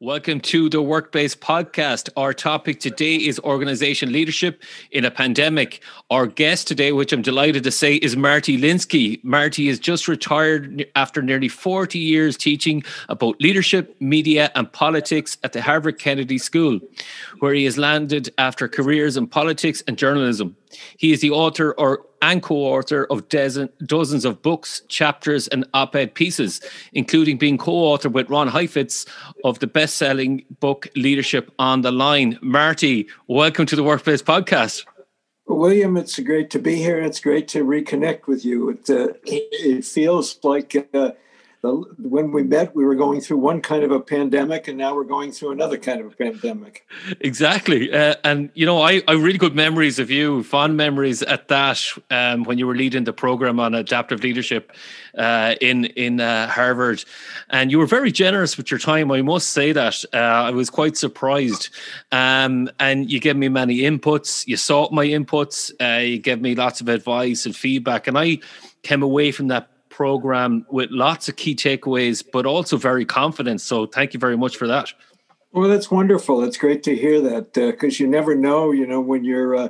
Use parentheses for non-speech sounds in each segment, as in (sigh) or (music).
Welcome to the Workplace Podcast. Our topic today is organization leadership in a pandemic. Our guest today, which I'm delighted to say, is Marty Linsky. Marty is just retired after nearly 40 years teaching about leadership, media, and politics at the Harvard Kennedy School, where he has landed after careers in politics and journalism. He is the author or and co-author of dozen, dozens of books, chapters, and op-ed pieces, including being co-author with Ron Heifetz of the best-selling book "Leadership on the Line." Marty, welcome to the Workplace Podcast. William, it's great to be here. It's great to reconnect with you. It, uh, it feels like uh, the, when we met, we were going through one kind of a pandemic, and now we're going through another kind of a pandemic. Exactly, uh, and you know, I I really good memories of you, fond memories at that um, when you were leading the program on adaptive leadership uh, in in uh, Harvard, and you were very generous with your time. I must say that uh, I was quite surprised, um, and you gave me many inputs. You sought my inputs. Uh, you gave me lots of advice and feedback, and I came away from that program with lots of key takeaways, but also very confident. So thank you very much for that. Well, that's wonderful. It's great to hear that because uh, you never know, you know, when you're uh,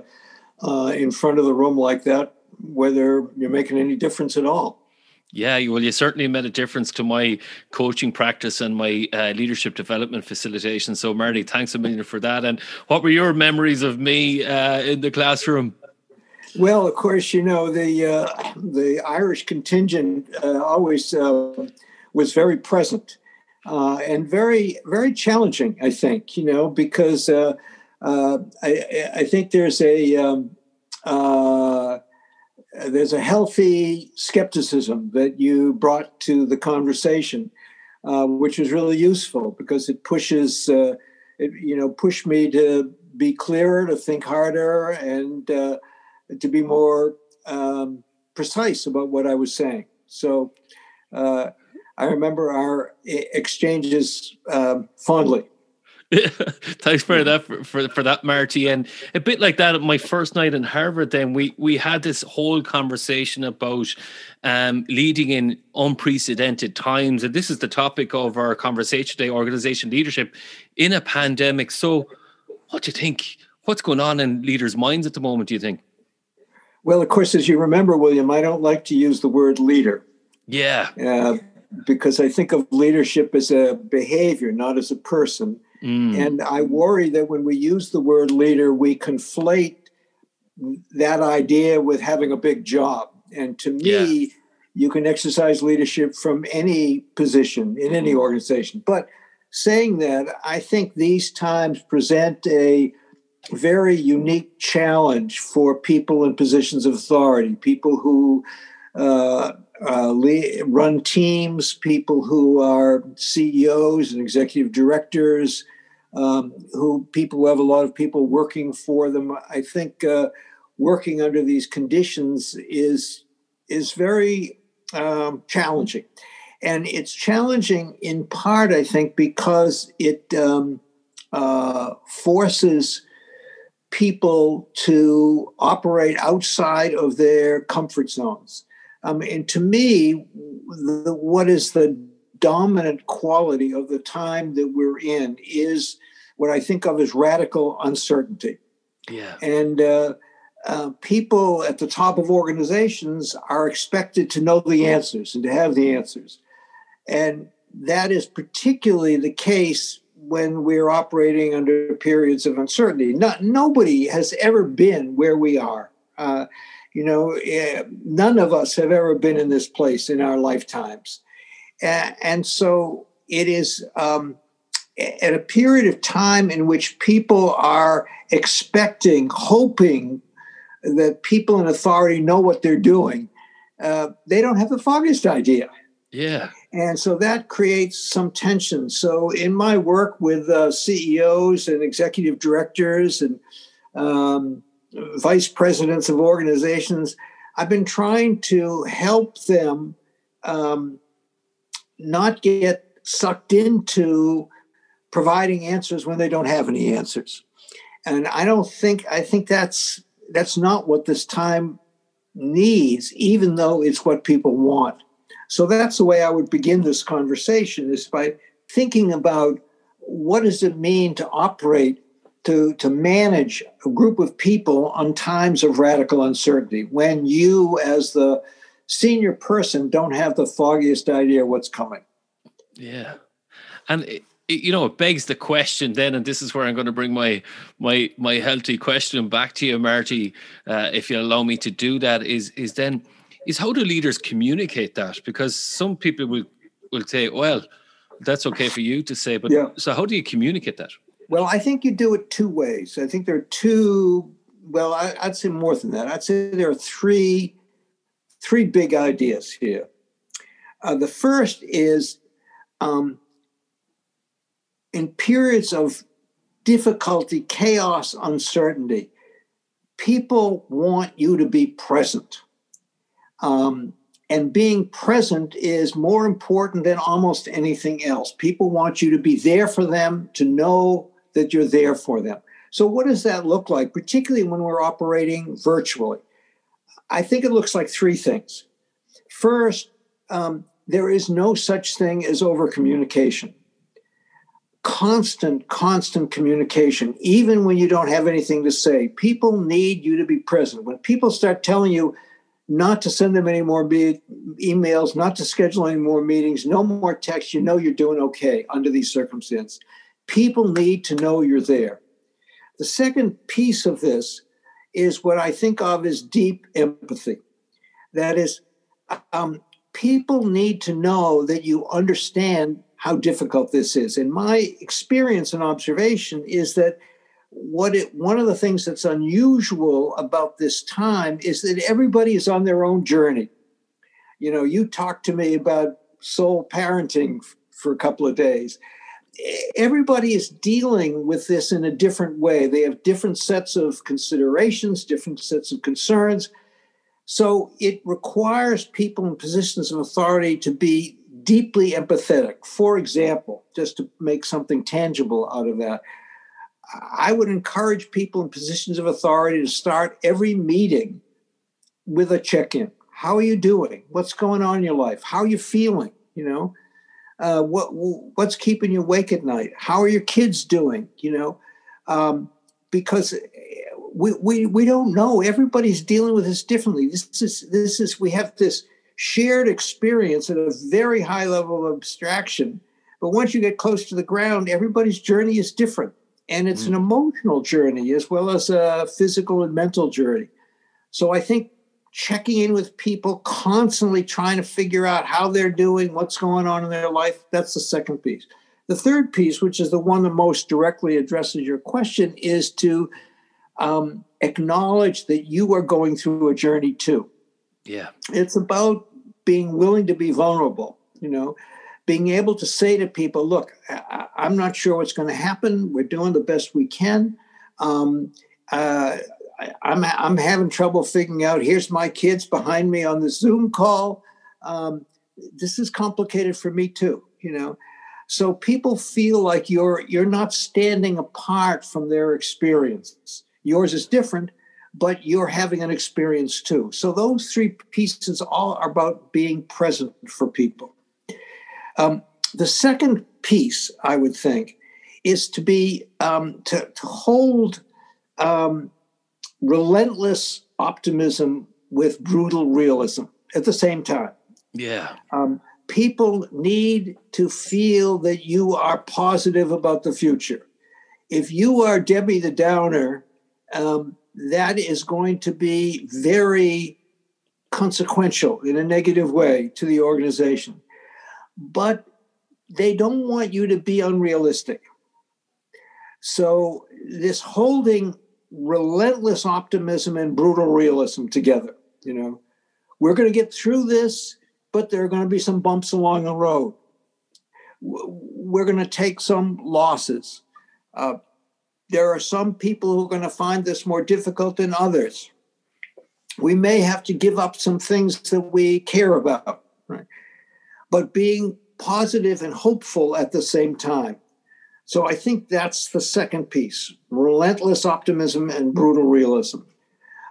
uh, in front of the room like that, whether you're making any difference at all. Yeah, well, you certainly made a difference to my coaching practice and my uh, leadership development facilitation. So, Marty, thanks a million for that. And what were your memories of me uh, in the classroom? Well, of course, you know the uh, the Irish contingent uh, always uh, was very present uh, and very very challenging. I think you know because uh, uh, I, I, think there's a um, there's a healthy skepticism that you brought to the conversation, which was really useful because it pushes it, you know pushed me to be clearer, to think harder, and to be more um, precise about what I was saying. So uh, I remember our exchanges um, fondly. (laughs) Thanks for that for, for, for that, Marty. And a bit like that, at my first night in Harvard, then we we had this whole conversation about um, leading in unprecedented times, and this is the topic of our conversation today: organization leadership in a pandemic. So, what do you think? What's going on in leaders' minds at the moment? Do you think? Well, of course, as you remember, William, I don't like to use the word leader. Yeah. Uh, because I think of leadership as a behavior, not as a person. Mm. And I worry that when we use the word leader, we conflate that idea with having a big job. And to me, yeah. you can exercise leadership from any position in any organization. But saying that, I think these times present a very unique challenge for people in positions of authority, people who uh, uh, run teams, people who are CEOs and executive directors, um, who people who have a lot of people working for them. I think uh, working under these conditions is is very um, challenging, and it's challenging in part, I think, because it um, uh, forces people to operate outside of their comfort zones. Um, and to me, the, what is the dominant quality of the time that we're in is what I think of as radical uncertainty. Yeah. And uh, uh, people at the top of organizations are expected to know the answers and to have the answers. And that is particularly the case when we're operating under periods of uncertainty. Not, nobody has ever been where we are. Uh, you know, eh, none of us have ever been in this place in our lifetimes. And, so it is um, at a period of time in which people are expecting, hoping that people in authority know what they're doing. Uh, they don't have the foggiest idea. Yeah. And so that creates some tension. So, in my work with uh, CEOs and executive directors and um, vice presidents of organizations, I've been trying to help them um, not get sucked into providing answers when they don't have any answers. And I don't think I think that's that's not what this time needs, even though it's what people want. So that's the way I would begin this conversation is by thinking about what does it mean to operate to, to manage a group of people on times of radical uncertainty when you as the senior person don't have the foggiest idea what's coming. Yeah. And it, you know it begs the question then and this is where i'm going to bring my my my healthy question back to you marty uh, if you allow me to do that is is then is how do leaders communicate that because some people will will say well that's okay for you to say but yeah. so how do you communicate that well, I think you do it two ways. I think there are two. Well, I, would say more than that. I'd say there are three, three big ideas here. Uh, the first is um, in periods of difficulty, chaos, uncertainty, people want you to be present. Um, and being present is more important than almost anything else. People want you to be there for them, to know that you're there for them. So, what does that look like, particularly when we're operating virtually? I think it looks like three things. First, um, there is no such thing as over communication. Constant, constant communication, even when you don't have anything to say. People need you to be present. When people start telling you not to send them any more be- emails, not to schedule any more meetings, no more texts, you know you're doing okay under these circumstances. People need to know you're there. The second piece of this is what I think of as deep empathy. That is, um, people need to know that you understand how difficult this is. And my experience and observation is that what it one of the things that's unusual about this time is that everybody is on their own journey. You know, you talked to me about soul parenting for a couple of days everybody is dealing with this in a different way. They have different sets of considerations, different sets of concerns. So it requires people in positions of authority to be deeply empathetic. For example, just to make something tangible out of that, I would encourage people in positions of authority to start every meeting with a check in. How are you doing? What's going on in your life? How are you feeling? You know, uh, what what's keeping you awake at night? How are your kids doing? You know, um, because we, we we don't know. Everybody's dealing with this differently. This is this is we have this shared experience at a very high level of abstraction. But once you get close to the ground, everybody's journey is different, and it's mm. an emotional journey as well as a physical and mental journey. So I think checking in with people, constantly trying to figure out how they're doing, what's going on in their life. That's the second piece. The third piece, which is the one that most directly addresses your question, is to um, acknowledge that you are going through a journey too. Yeah. It's about being willing to be vulnerable, you know, being able to say to people, look, I, am not sure what's going to happen. We're doing the best we can. Um, uh, I, am I'm, I'm having trouble figuring out. Here's my kids behind me on the Zoom call. Um, this is complicated for me too. You know, so people feel like you're you're not standing apart from their experiences. Yours is different, but you're having an experience too. So those three pieces all are about being present for people. Um, the second piece, I would think, is to be um, to, to hold um, relentless optimism with brutal realism at the same time. Yeah. Um, people need to feel that you are positive about the future. If you are Debbie the Downer, um, that is going to be very consequential in a negative way to the organization. But they don't want you to be unrealistic. So, this holding relentless optimism and brutal realism together, you know, we're going to get through this, but there are going to be some bumps along the road. We're going to take some losses. Uh, there are some people who are going to find this more difficult than others. We may have to give up some things that we care about, right? But being positive and hopeful at the same time. So I think that's the second piece relentless optimism and brutal realism.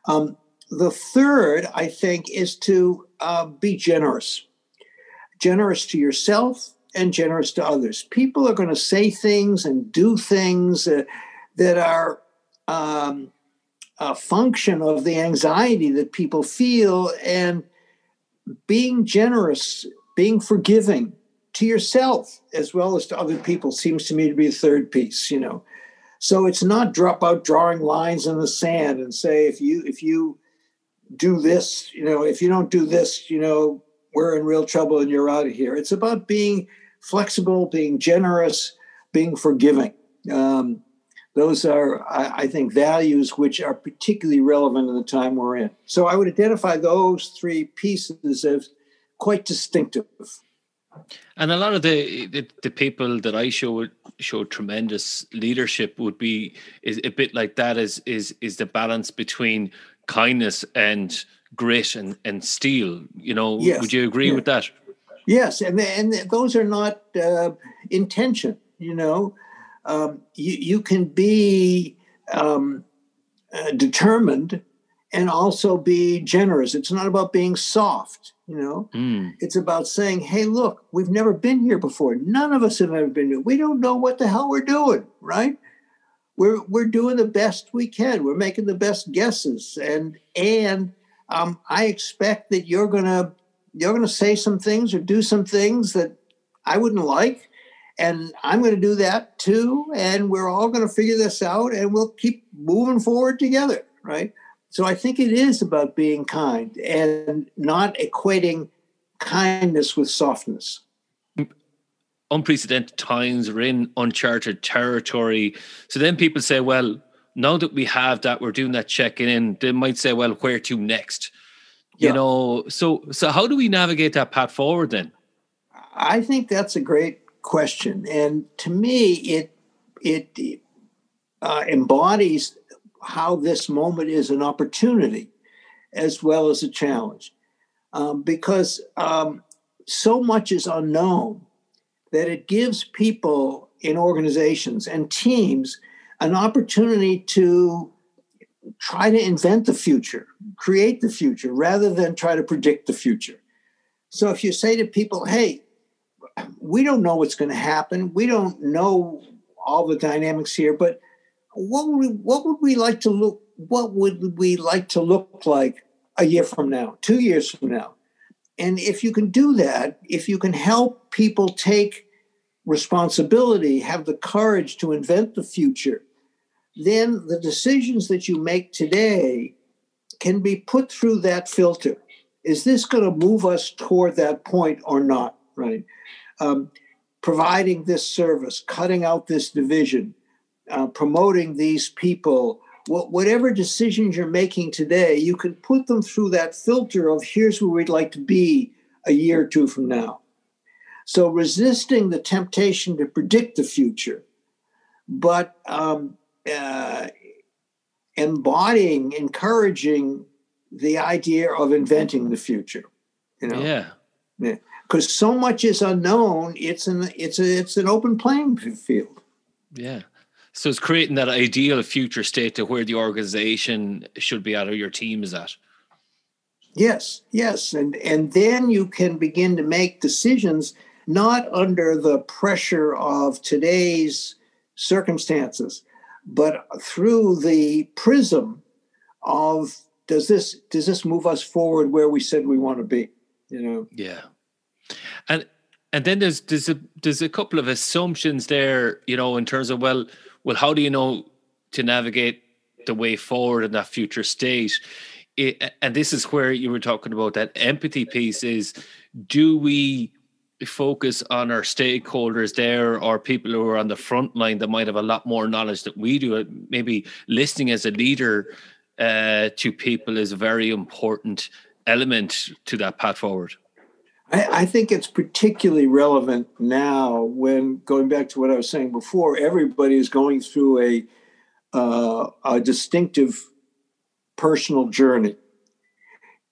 Um, the third, I think, is to uh, be generous generous to yourself and generous to others. People are going to say things and do things uh, that are um, a function of the anxiety that people feel, and being generous, being forgiving to yourself as well as to other people seems to me to be a third piece, you know. So it's not drop out drawing lines in the sand and say if you if you do this, you know, if you don't do this, you know, we're in real trouble and you're out of here. It's about being flexible, being generous, being forgiving. Um, those are, I, I, think, values which are particularly relevant in the time we're in. So I would identify those three pieces as quite distinctive. And a lot of the, the, the people that I show show tremendous leadership would be is a bit like that is is is the balance between kindness and grit and, and steel. You know, yes. would you agree with that? Yes, and and those are not uh, intention. You know, um, you you can be um, uh, determined and also be generous. It's not about being soft. You know, mm. it's about saying, "Hey, look, we've never been here before. None of us have ever been here. We don't know what the hell we're doing, right?" We're, we're doing the best we can. We're making the best guesses, and and um, I expect that you're gonna you're gonna say some things or do some things that I wouldn't like, and I'm going to do that too. And we're all going to figure this out, and we'll keep moving forward together, right? So I think it is about being kind and not equating kindness with softness. Unprecedented times, we're in uncharted territory. So then people say, well, now that we have that, we're doing that checking in, they might say, well, where to next? You yeah. know, so so how do we navigate that path forward then? I think that's a great question, and to me, it it uh, embodies how this moment is an opportunity as well as a challenge, um, because um, so much is unknown that it gives people in organizations and teams an opportunity to try to invent the future, create the future, rather than try to predict the future. So if you say to people, hey, we don't know what's going to happen, we don't know all the dynamics here, but what would we, what would we like to look what would we like to look like a year from now, two years from now? And if you can do that, if you can help people take responsibility, have the courage to invent the future, then the decisions that you make today can be put through that filter. Is this going to move us toward that point or not? Right? Um, providing this service, cutting out this division, uh, promoting these people, wh- whatever decisions you're making today, you can put them through that filter of here's where we'd like to be a year or two from now. So resisting the temptation to predict the future, but um, uh, embodying, encouraging the idea of inventing the future. You know, yeah, because so much is unknown. It's an it's a it's an open playing field. Yeah. So it's creating that ideal future state to where the organization should be at or your team is at. Yes, yes. And and then you can begin to make decisions not under the pressure of today's circumstances, but through the prism of does this does this move us forward where we said we want to be you know yeah And and then there's there's a there's a couple of assumptions there, you know, in terms of well, well, how do you know to navigate the way forward in that future state? It, and this is where you were talking about that empathy piece is do we focus on our stakeholders there or people who are on the front line that might have a lot more knowledge that we do maybe listening as a leader uh, to people is a very important element to that path forward I, I, think it's particularly relevant now when going back to what I was saying before, everybody is going through a, uh, a distinctive personal journey.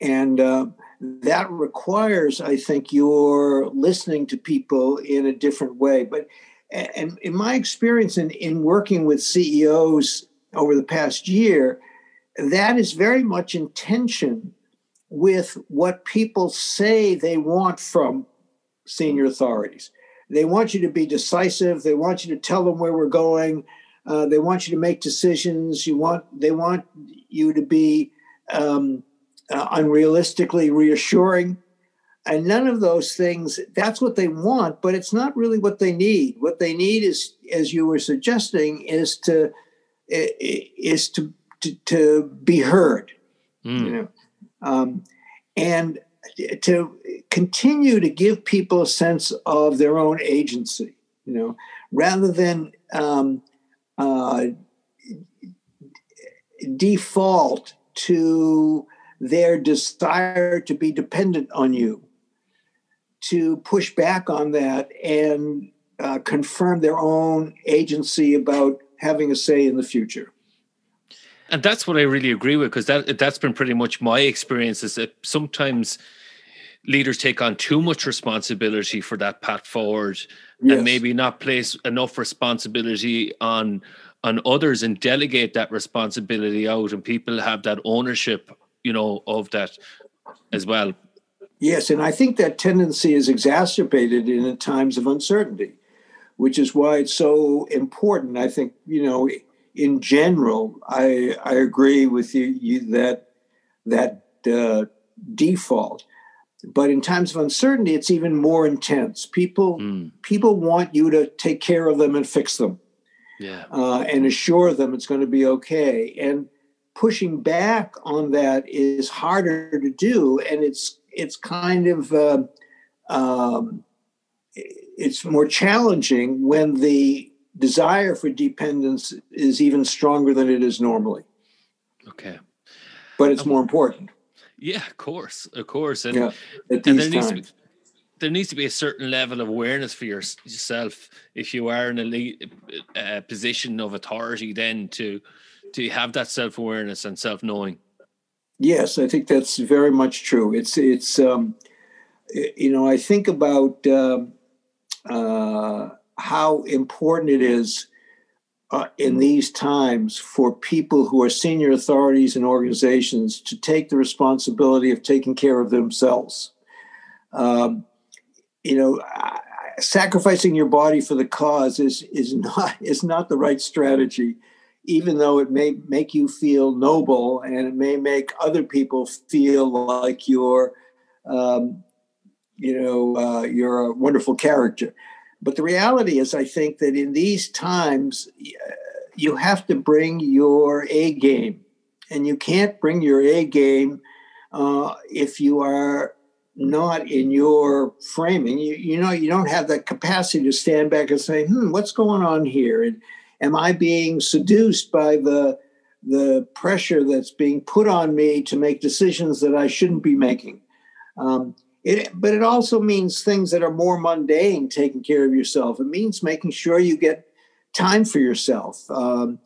And uh, that requires, I think, you're listening to people in a different way. But and in my experience in, in working with CEOs over the past year, that is very much in tension with what people say they want from senior authorities. They want you to be decisive. They want you to tell them where we're going. Uh, they want you to make decisions. You want they want you to be um, uh, unrealistically reassuring, and none of those things. That's what they want, but it's not really what they need. What they need is, as you were suggesting, is to is to to, to be heard. Mm. You know, um, and to continue to give people a sense of their own agency, you know, rather than um, uh, default to their desire to be dependent on you, to push back on that and uh, confirm their own agency about having a say in the future and that's what I really agree with because that that's been pretty much my experience is that sometimes leaders take on too much responsibility for that path forward yes. and maybe not place enough responsibility on on others and delegate that responsibility out and people have that ownership you know of that as well yes and i think that tendency is exacerbated in times of uncertainty which is why it's so important i think you know in general, I I agree with you, you that that uh, default. But in times of uncertainty, it's even more intense. People mm. people want you to take care of them and fix them, yeah, uh, and assure them it's going to be okay. And pushing back on that is harder to do, and it's it's kind of uh, um, it's more challenging when the desire for dependence is even stronger than it is normally. Okay. But it's um, more important. Yeah, of course, of course, and, yeah, and there times. needs to be there needs to be a certain level of awareness for your, yourself if you are in a lead, uh, position of authority. Then to to have that self awareness and self knowing. Yes, I think that's very much true. It's it's um, you know I think about. Um, uh, how important it is uh, in these times for people who are senior authorities and organizations to take the responsibility of taking care of themselves. Um, you know, sacrificing your body for the cause is is (laughs) not is not the right strategy, even though it may make you feel noble and it may make other people feel like you're, um, you know, uh, you're a wonderful character. But the reality is, I think that in these times, you have to bring your A game. And you can't bring your A game uh, if you are not in your framing. You, you know, you don't have the capacity to stand back and say, hmm, what's going on here? And am I being seduced by the the pressure that's being put on me to make decisions that I shouldn't be making? Um, it, but it also means things that are more mundane, taking care of yourself. It means making sure you get time for yourself. Um,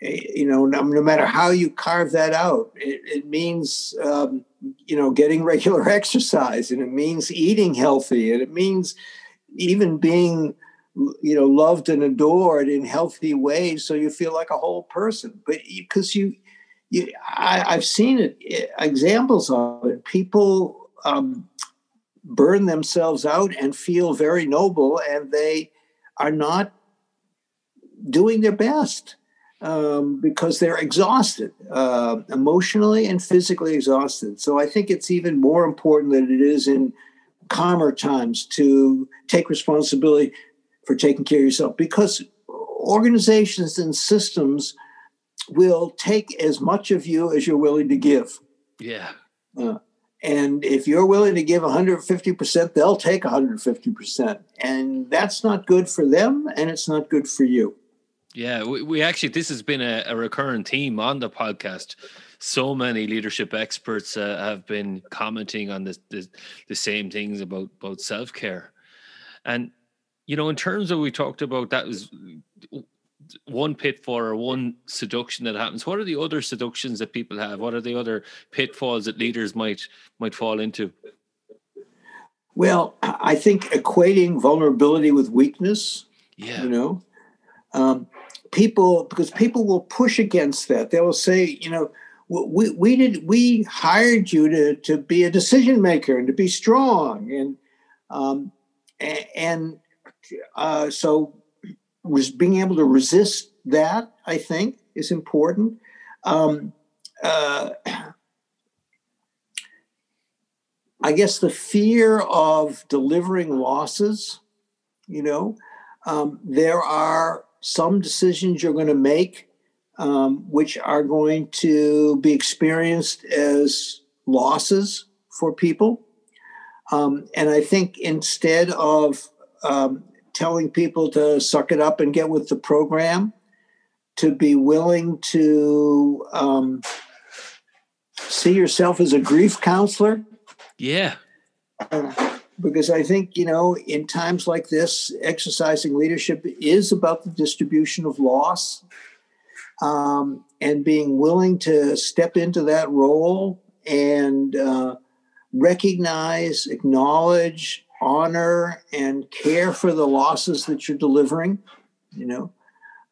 eh, you know, no, no, matter how you carve that out, it, it means, um, you know, getting (laughs) regular exercise and it means eating healthy and it means even being, you know, loved and adored in healthy ways so you feel like a whole person. But because you, you, I, have seen it, eh, examples of it. People, um, burn themselves out and feel very noble, and they are not doing their best um, because they're exhausted, uh, emotionally and physically exhausted. So I think it's even more important than it is in calmer times to take responsibility for taking care of yourself because organizations and systems will take as much of you as you're willing to give. Yeah. Uh, and if you're willing to give 150%, they'll take 150%. And that's not good for them and it's not good for you. Yeah, we, we actually, this has been a, a theme on the podcast. So many leadership experts uh, have been commenting on this, this, the same things about, about self care. And, you know, in terms of we talked about that was one pitfall or one seduction that happens what are the other seductions that people have? What are the other pitfalls that leaders might might fall into? Well i think equating vulnerability with weakness yeah. you know? Um, people because people will push against that. They will say you know we, we did we hired you to, to be a decision maker and to be strong and um, and uh, so was being able to resist that, I think, is important. Um, uh, I guess the fear of delivering losses, you know, um, there are some decisions you're going to make um, which are going to be experienced as losses for people. Um, and I think instead of um, telling people to suck it up and get with the program, to be willing to um, see yourself as a grief counselor. Yeah. Uh, because I think, you know, in times like this, exercising leadership is about the distribution of loss um, and being willing to step into that role and uh, recognize, acknowledge, honor and care for the losses that you're delivering, you know,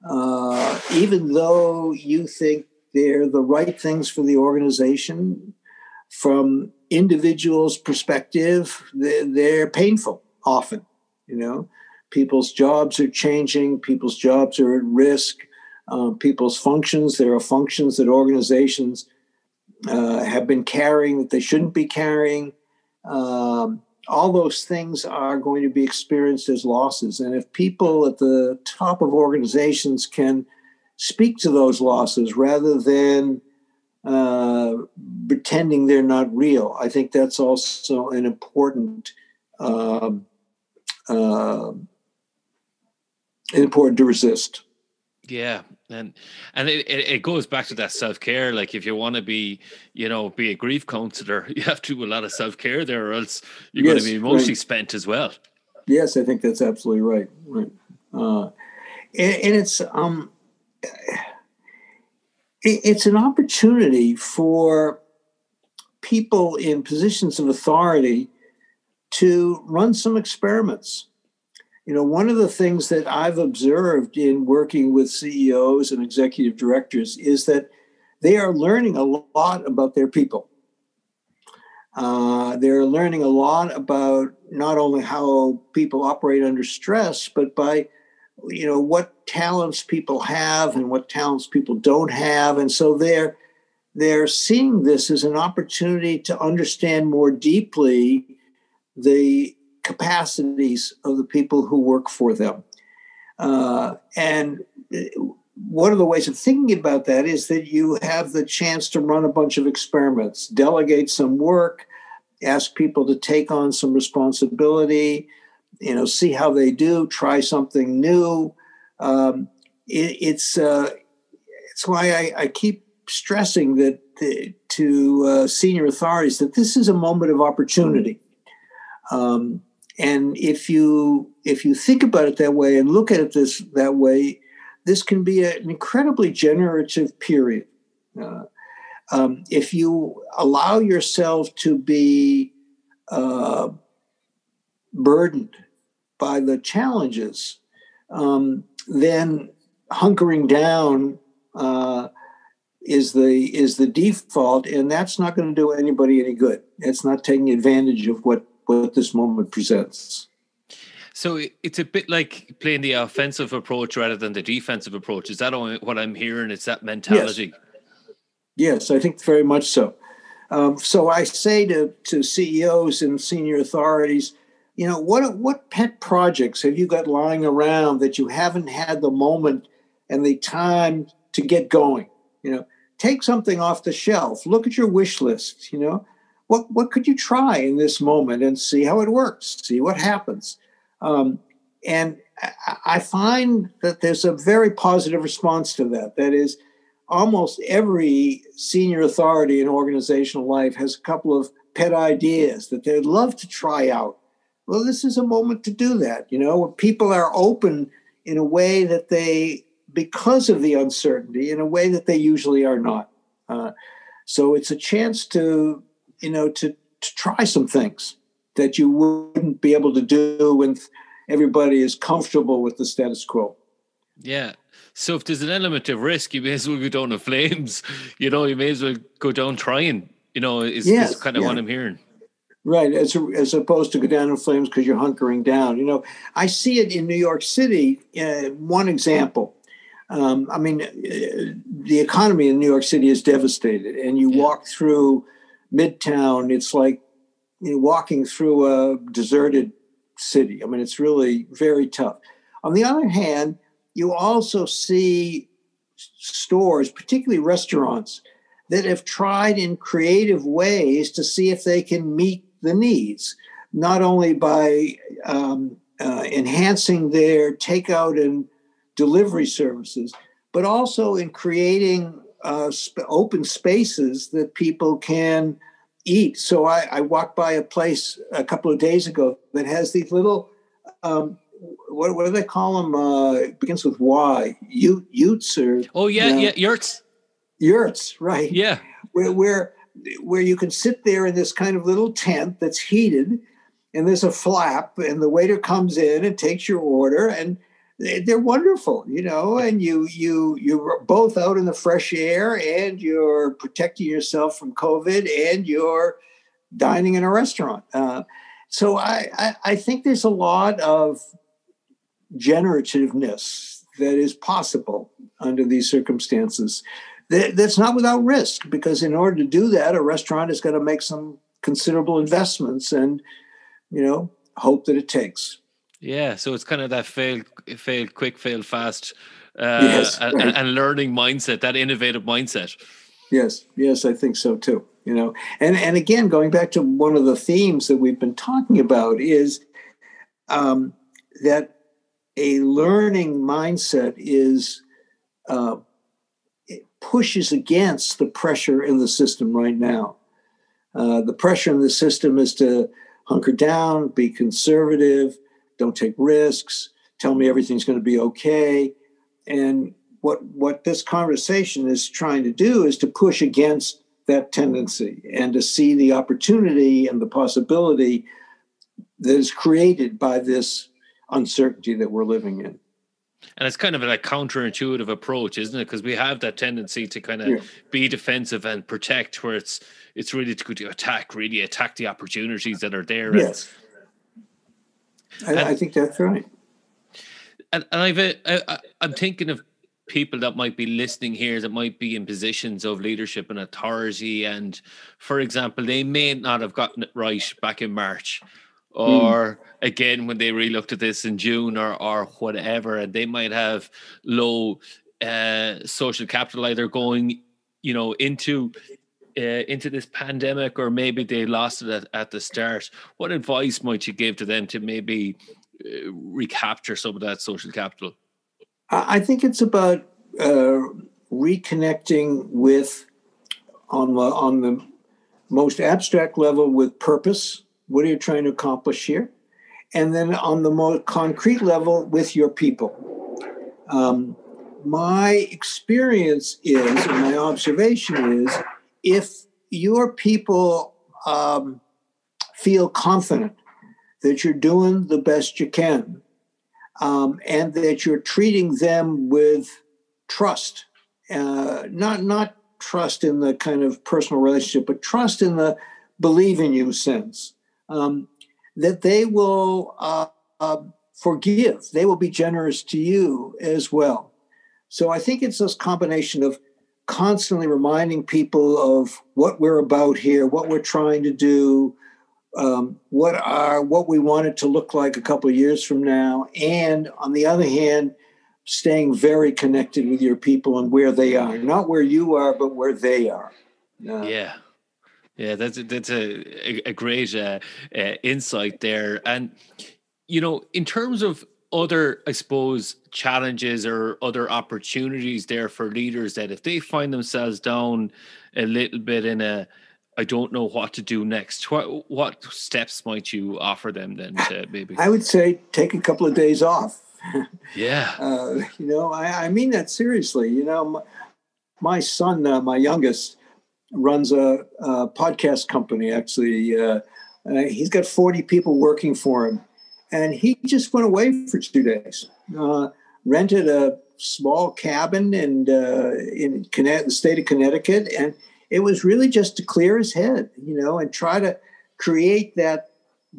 uh, even though you think they're the right things for the organization, from individuals' perspective, they're, they're painful often, you know. People's jobs are changing, people's jobs are at risk, um, people's functions, there are functions that organizations uh, have been carrying that they shouldn't be carrying. Um, all those things are going to be experienced as losses. And if people at the top of organizations can speak to those losses rather than uh, pretending they're not real, I think that's also an important. Um, uh, important to resist. Yeah, and and it, it goes back to that self-care like if you want to be you know be a grief counselor (laughs) you have to do a lot of self-care there or else you're yes, going to be emotionally right. spent as well. Yes i think that's absolutely right right. Uh, and, and, it's um it, it's an opportunity for people in positions of authority to run some experiments you know, one of the things that I've observed in working with CEOs and executive directors is that they are learning a lot about their people. Uh, they're learning a lot about not only how people operate under stress, but by you know what talents people have and what talents people don't have, and so they're they're seeing this as an opportunity to understand more deeply the capacities of the people who work for them. Uh, and one of the ways of thinking about that is that you have the chance to run a bunch of experiments, delegate some work, ask people to take on some responsibility, you know, see how they do, try something new. Um, it, it's uh, it's why I, I, keep stressing that the, to uh, senior authorities that this is a moment of opportunity. Um, and if you if you think about it that way and look at it this that way, this can be an incredibly generative period. Uh, um, if you allow yourself to be uh, burdened by the challenges, um, then hunkering down uh, is the is the default, and that's not going to do anybody any good. It's not taking advantage of what what this moment presents. So it's a bit like playing the offensive approach rather than the defensive approach. Is that what I'm hearing? It's that mentality. Yes, yes I think very much so. Um, so I say to, to CEOs and senior authorities, you know, what what pet projects have you got lying around that you haven't had the moment and the time to get going? You know, take something off the shelf. Look at your wish list. You know, what what could you try in this moment and see how it works? See what happens. Um, and I find that there's a very positive response to that. That is, almost every senior authority in organizational life has a couple of pet ideas that they'd love to try out. Well, this is a moment to do that. You know, people are open in a way that they, because of the uncertainty, in a way that they usually are not. Uh, so it's a chance to, you know, to, to try some things that you wouldn't be able to do when everybody is comfortable with the status quo. Yeah. So if there's an element of risk, you may as well go down the flames. (laughs) You know, you may as well go down trying. You know, is, yes, is kind of yeah. what I'm hearing. Right, as, as opposed to go down in flames because you're hunkering down. You know, I see it in New York City. Uh, one example. Um, I mean, uh, the economy in New York City is devastated, and you yeah. walk through Midtown. It's like you know, walking through a deserted city. I mean, it's really very tough. On the other hand, you also see stores, particularly restaurants, that have tried in creative ways to see if they can meet the needs, not only by um, uh, enhancing their takeout and delivery services, but also in creating uh, sp- open spaces that people can eat. So I, I, walked by a place a couple of days ago that has these little, um, what, what, do they call them? Uh, it begins with Y, Ute, Utes or oh yeah, yeah, yurts. Yurts, right? Yeah, where where where you can sit there in this kind of little tent that's heated, and there's a flap, and the waiter comes in and takes your order, and they're wonderful, you know, and you you you're both out in the fresh air and you're protecting yourself from COVID and you're dining in a restaurant. Uh, so I, I, I think there's a lot of generativeness that is possible under these circumstances. That, that's not without risk because in order to do that, a restaurant is going to make some considerable investments and you know hope that it takes. Yeah, so it's kind of that fail, fail quick, fail fast, uh, yes, right. and, and, learning mindset, that innovative mindset. Yes, yes, I think so too. You know, and and again, going back to one of the themes that we've been talking about is um, that a learning mindset is uh, pushes against the pressure in the system right now. Uh, the pressure in the system is to hunker down, be conservative, don't take risks, tell me everything's going to be okay. And what what this conversation is trying to do is to push against that tendency and to see the opportunity and the possibility that is created by this uncertainty that we're living in. And it's kind of a counterintuitive approach, isn't it? Because we have that tendency to kind of yeah. be defensive and protect, where it's it's really to, to attack, really attack the opportunities that are there. Yes. I, I think that's right. And, and I've I'm thinking of people that might be listening here that might be in positions of leadership and authority and for example they may not have gotten it right back in march hmm. or mm. again when they re-looked at this in june or or whatever and they might have low uh, social capital either going you know into uh, into this pandemic, or maybe they lost it at, at, the start, what advice might you give to them to maybe uh, recapture some of that social capital? I think it's about uh, reconnecting with, on the on the most abstract level, with purpose. What are you trying to accomplish here? And then on the more concrete level, with your people. Um, my experience is, and my observation is, if your people um, feel confident that you're doing the best you can um, and that you're treating them with trust, uh, not not trust in the kind of personal relationship, but trust in the believe in you sense, um, that they will uh, uh, forgive, they will be generous to you as well. So I think it's this combination of constantly reminding people of what we're about here, what we're trying to do, um, what are what we want it to look like a couple of years from now, and on the other hand, staying very connected with your people and where they are, not where you are, but where they are. Uh, yeah. Yeah, that's that's a a great uh, uh, insight there, and you know, in terms of other, I suppose, challenges or other opportunities there for leaders that if they find themselves down a little bit in a I don't know what to do next. What what steps might you offer them then to (sighs) maybe? I would say take a couple of days off. (laughs) Yeah. Uh, you know, I, I, mean that seriously. You know, my, my son, uh, my youngest, runs a, a podcast company. Actually, uh, uh he's got forty people working for him, and he just went away for two days. Uh, rented a small cabin and uh, in the state of Connecticut, and it was really just to clear his head, you know, and try to create that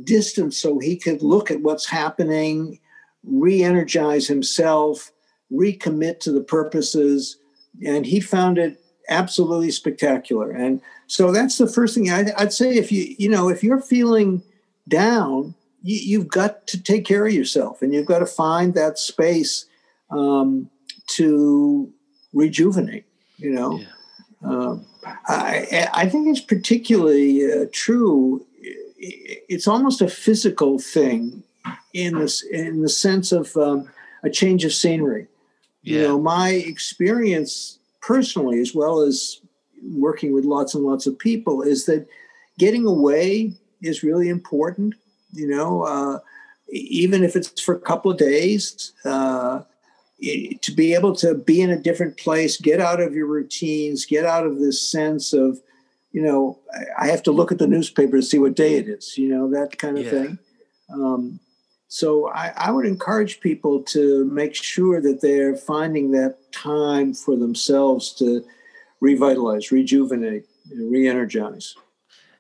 distance so he could look at what's happening, re energize himself, recommit to the purposes. And he found it absolutely spectacular. And so that's the first thing I'd, I'd say if you, you know, if you're feeling down, you, you've got to take care of yourself and you've got to find that space um, to rejuvenate, you know. Yeah. Um, I, I, think it's particularly uh, true. It's almost a physical thing in this in the sense of um, a change of scenery. Yeah. You know, my experience personally, as well as working with lots and lots of people, is that getting away is really important. You know, uh, even if it's for a couple of days, uh, to be able to be in a different place, get out of your routines, get out of this sense of, you know, I have to look at the newspaper to see what day it is, you know, that kind of yeah. thing. Um, so I, I, would encourage people to make sure that they're finding that time for themselves to revitalize, rejuvenate, re-energize.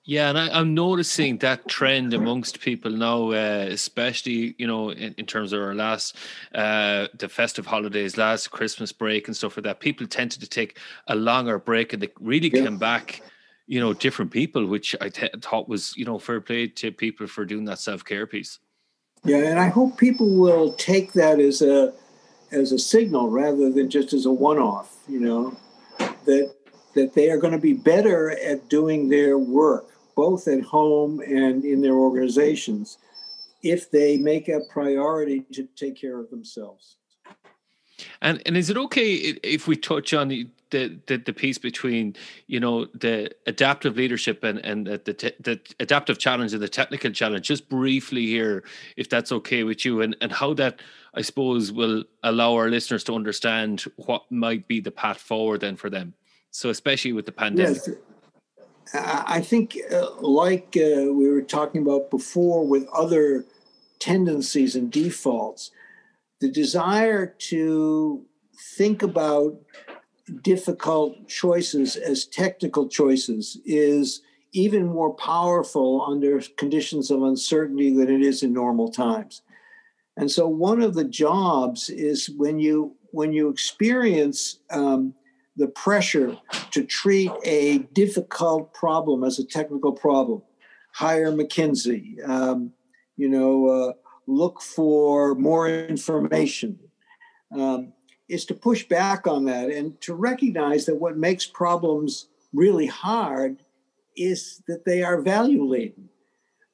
Yeah, and I, am noticing that trend amongst people now, uh, especially you know in, in, terms of our last uh, the festive holidays, last Christmas break and stuff like that. People tended to take a longer break and they really yeah. came back, you know, different people, which I t- thought was you know fair play to people for doing that self care piece. Yeah, and I hope people will take that as a as a signal rather than just as a one off. You know, that that they are going to be better at doing their work both at home and in their organizations if they make a priority to take care of themselves. And and is it okay if we touch on the the, the, the piece between you know the adaptive leadership and and the, the, the adaptive challenge and the technical challenge just briefly here if that's okay with you and and how that I suppose will allow our listeners to understand what might be the path forward then for them so especially with the pandemic yes. I think, uh, like uh, we were talking about before with other tendencies and defaults, the desire to think about difficult choices as technical choices is even more powerful under conditions of uncertainty than it is in normal times. And so, one of the jobs is when you when you experience um, the pressure to treat a difficult problem as a technical problem. Hire McKinsey, um, you know, uh, look for more information. Um, is to push back on that and to recognize that what makes problems really hard is that they are value laden.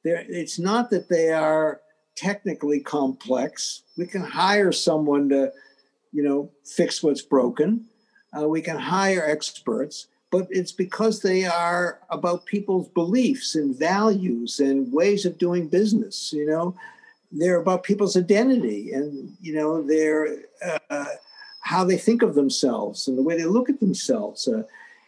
It's not that they are technically complex. We can hire someone to, you know, fix what's broken uh, we can hire experts, but it's because they are about people's beliefs and values and ways of doing business. You know, they're about people's identity and you know their uh, how they think of themselves and the way they look at themselves. Uh,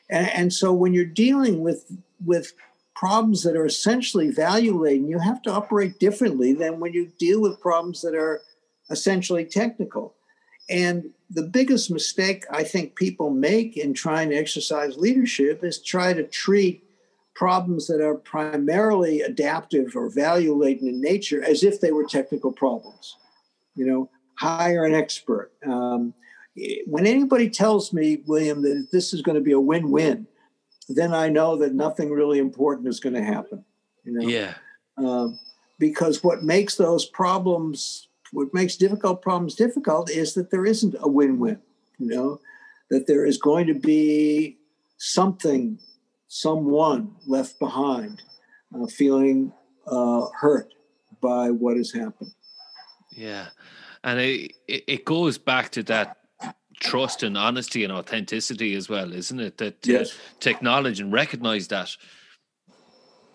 and, and so when you're dealing with with problems that are essentially value laden, you have to operate differently than when you deal with problems that are essentially technical. And the biggest mistake I think people make in trying to exercise leadership is try to treat problems that are primarily adaptive or value laden in nature as if they were technical problems. You know, hire an expert. Um, when anybody tells me, William, that this is going to be a win-win, then I know that nothing really important is going to happen. You know? Yeah. Um, because what makes those problems, what makes difficult problems difficult, is that there isn't a win-win. You know, that there is going to be something, someone left behind, uh, feeling uh, hurt by what has happened. Yeah, and it it goes back to that trust and honesty and authenticity as well, isn't it? That yes. to acknowledge and recognize that.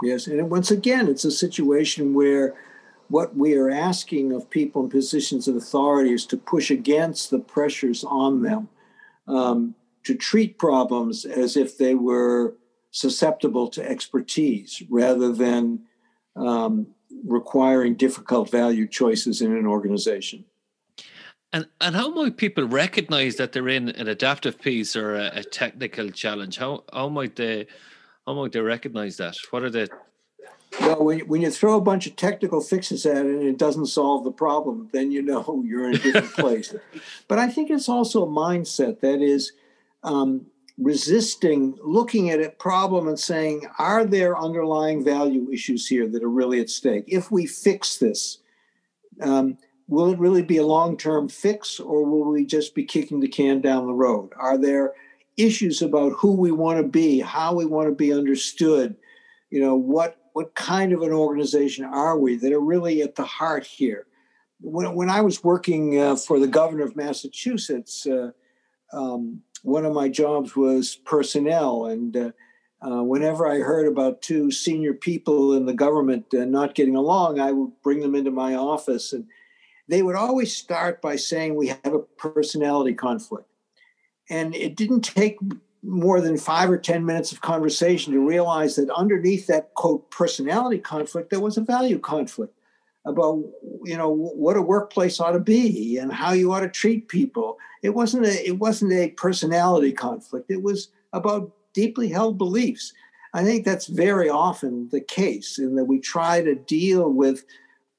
Yes, and once again, it's a situation where what we are asking of people in positions of authority is to push against the pressures on them, um, to treat problems as if they were susceptible to expertise rather than um, requiring difficult value choices in an organization. And and how might people recognize that they're in an adaptive piece or a, a, technical challenge? How how might they how might they recognize that? What are the well, when, when you throw a bunch of technical fixes at it and it doesn't solve the problem, then you know (laughs) you're in a different (laughs) place. But I think it's also a mindset that is um, resisting looking at a problem and saying, are there underlying value issues here that are really at stake? If we fix this, um, will it really be a long term fix or will we just be kicking the can down the road? Are there issues about who we want to be, how we want to be understood? You know, what, what kind of an organization are we that are really at the heart here? When, when I was working uh, for the governor of Massachusetts, uh, um, one of my jobs was personnel. And uh, uh, whenever I heard about two senior people in the government uh, not getting along, I would bring them into my office and they would always start by saying we have a personality conflict. And it didn't take more than five or 10 minutes of conversation to realize that underneath that quote personality conflict, there was a value conflict about you know what a workplace ought to be and how you ought to treat people. It wasn't a it wasn't a personality conflict. It was about deeply held beliefs. I think that's very often the case in that we try to deal with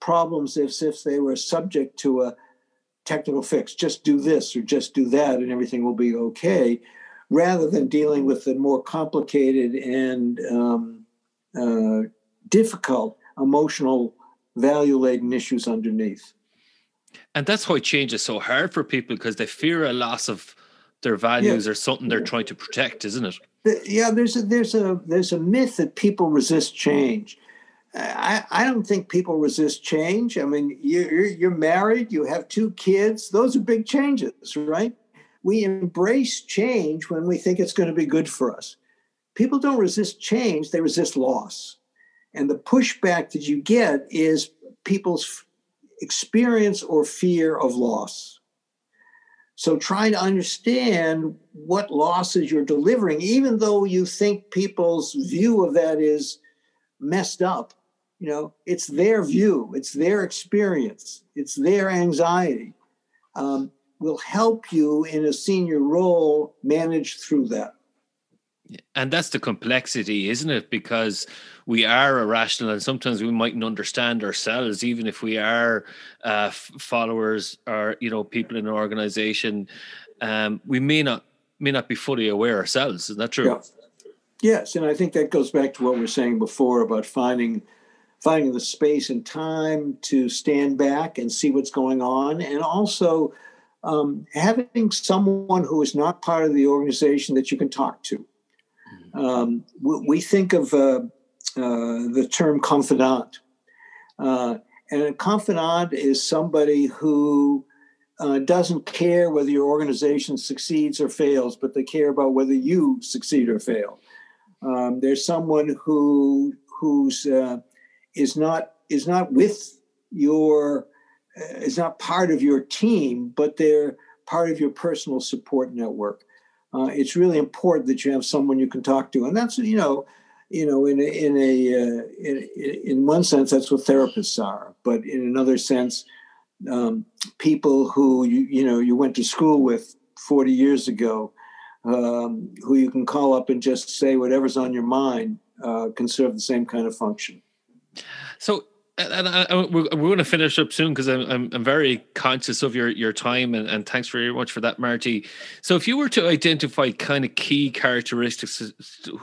problems as if they were subject to a technical fix. Just do this or just do that, and everything will be okay, rather than dealing with the more complicated and um, uh, difficult emotional value laden issues underneath. And that's why change is so hard for people because they fear a loss of their values yeah. or something they're trying to protect, isn't it? Yeah, there's a there's a there's a myth that people resist change. I, I don't think people resist change. I mean, you're, you're married, you have two kids, those are big changes, right? We embrace change when we think it's going to be good for us. People don't resist change, they resist loss. And the pushback that you get is people's experience or fear of loss. So trying to understand what losses you're delivering, even though you think people's view of that is messed up, you know it's their view it's their experience it's their anxiety um, will help you in a senior role manage through that. And that's the complexity isn't it? Because we are irrational and sometimes we mightn't understand ourselves even if we are uh, followers or you know people in an organization um, we may not may not be fully aware ourselves. Is that true? Yeah. yes and i think that goes back to what we were saying before about finding finding the space and time to stand back and see what's going on, and also um, having someone who is not part of the organization that you can talk to. Mm-hmm. Um, we, we, think of uh, uh, the term confidant. Uh, and a confidant is somebody who uh, doesn't care whether your organization succeeds or fails, but they care about whether you succeed or fail. Um, there's someone who who's uh, is not is not with your uh, is not part of your team, but they're part of your personal support network. Uh, it's really important that you have someone you can talk to, and that's you know, you know, in a, in a uh, in, in one sense that's what therapists are, but in another sense, um, people who you you know you went to school with 40 years ago, um, who you can call up and just say whatever's on your mind, uh, can serve the same kind of function. So and I, I, we're, we're going to finish up soon because I'm, I'm, I'm very conscious of your your time and, and thanks very much for that, Marty. So, if you were to identify kind of key characteristics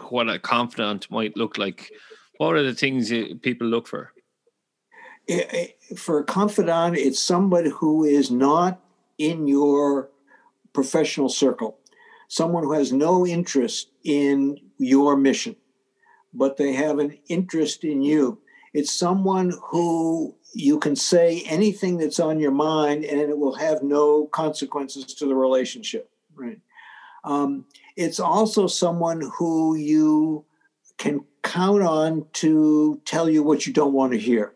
what a confidant might look like, what are the things you, people look for? Eh, eh, for a confidant, it's somebody who is not in your professional circle, someone who has no interest in your mission, but they have an interest in you it's someone who you can say anything that's on your mind and it will have no consequences to the relationship, right? Um, it's also someone who you can count on to tell you what you don't want to hear,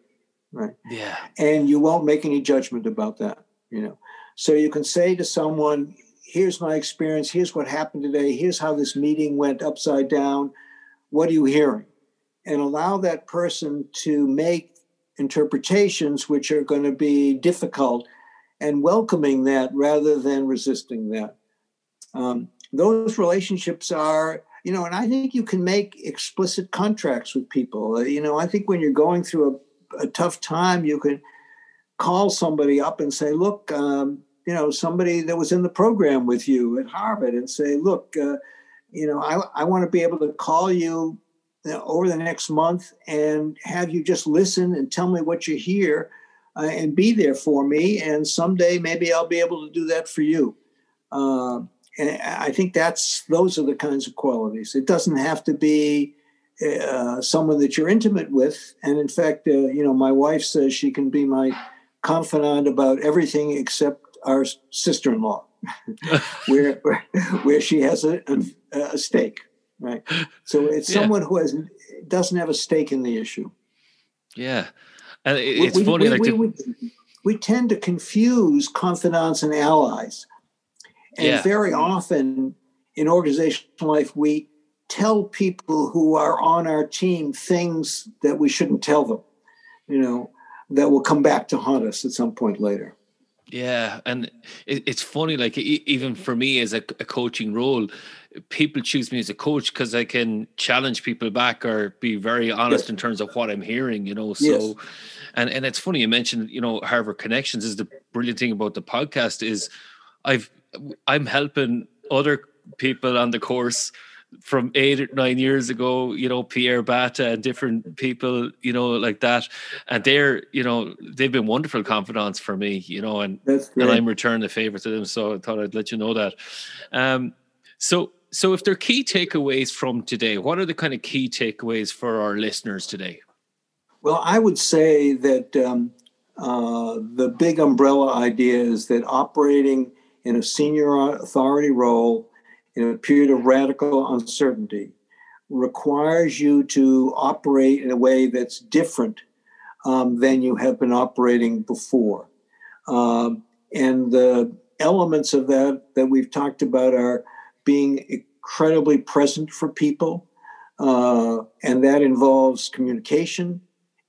right? Yeah. And you won't make any judgment about that, you know. So you can say to someone, here's my experience, here's what happened today, here's how this meeting went upside down. What are you hearing? And allow that person to make interpretations which are going to be difficult and welcoming that rather than resisting that. Um, those relationships are, you know, and I think you can make explicit contracts with people. Uh, you know, I think when you're going through a, a, tough time, you can call somebody up and say, look, um, you know, somebody that was in the program with you at Harvard and say, look, uh, you know, I, I want to be able to call you over the next month and have you just listen and tell me what you hear uh, and be there for me. And someday maybe I'll be able to do that for you. Uh, and I think that's those are the kinds of qualities. It doesn't have to be uh, someone that you're intimate with. And in fact, uh, you know, my wife says she can be my confidant about everything except our sister-in-law, (laughs) where, where, she has a, a, a stake right? So (laughs) it's yeah. someone who has doesn't have a stake in the issue. Yeah, and it's we, funny. We, like we, we, we, tend to confuse confidants and allies, and yeah. very often in organizational life we tell people who are on our team things that we shouldn't tell them. You know, that will come back to haunt us at some point later. Yeah, and it, it's funny. Like even for me as a, a coaching role, people choose me as a coach because I can challenge people back or be very honest yes. in terms of what I'm hearing. You know, so. Yes. And, and it's funny you mentioned you know Harvard connections is the brilliant thing about the podcast is I've I'm helping other people on the course from eight or nine years ago, you know, Pierre Bata and different people, you know, like that. And they're, you know, they've been wonderful confidants for me, you know, and, and I'm returning the favor to them. So I thought I'd let you know that. Um, so, so if there are key takeaways from today, what are the kind of key takeaways for our listeners today? Well, I would say that um, uh, the big umbrella idea is that operating in a senior authority role in a period of radical uncertainty requires you to operate in a way that's different um, than you have been operating before. Um, and the elements of that that we've talked about are being incredibly present for people, uh, and that involves communication,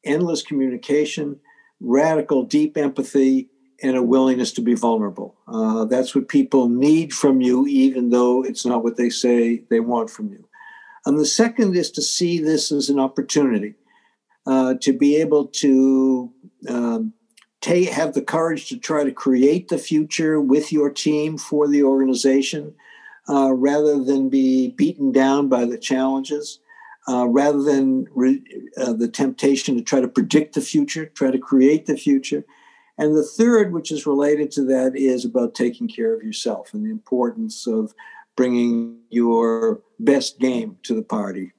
endless communication, radical, deep empathy, and a willingness to be vulnerable. Uh, that's what people need from you, even though it's not what they say they want from you. And the second is to see this as an opportunity uh, to be able to um, have the courage to try to create the future with your team for the organization uh, rather than be beaten down by the challenges. Uh, rather than re- uh, the temptation to try to predict the future, try to create the future, and the third, which is related to that, is about taking care of yourself and the importance of bringing your best game to the party.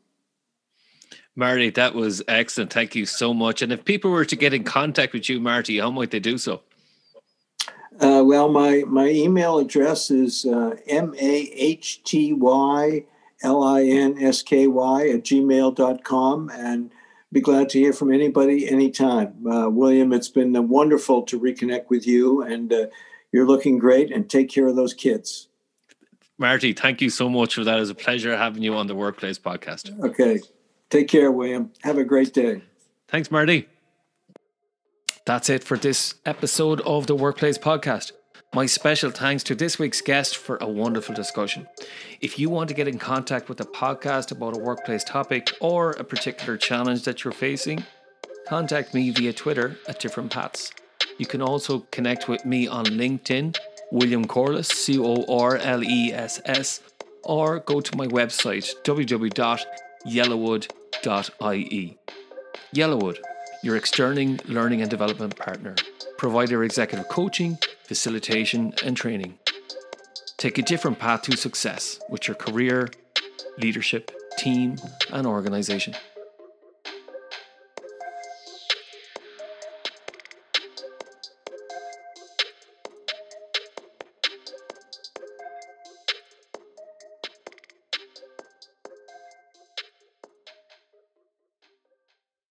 Marty, that was excellent. Thank you so much. And if people were to get in contact with you, Marty, how might they do so? Uh, well, my, my email address is uh, M-A-H-T-Y L-I-N-S-K-Y at gmail.com. And be glad to hear from anybody anytime. Uh, William, it's been wonderful to reconnect with you, and uh, you're looking great. And take care of those kids. Marty, thank you so much for that. It was a pleasure having you on the Workplace Podcast. Okay. Take care, William. Have a great day. Thanks, Marty. That's it for this episode of the Workplace Podcast. My special thanks to this week's guest for a wonderful discussion. If you want to get in contact with the podcast about a workplace topic or a particular challenge that you're facing, contact me via Twitter at different paths. You can also connect with me on LinkedIn, William Corless, C O R L E S S, or go to my website, www.yellowwood.ie. Yellowwood, your external learning and development partner, provider executive coaching, facilitation, and training. Take a different path to success with your career, leadership, team, and organization.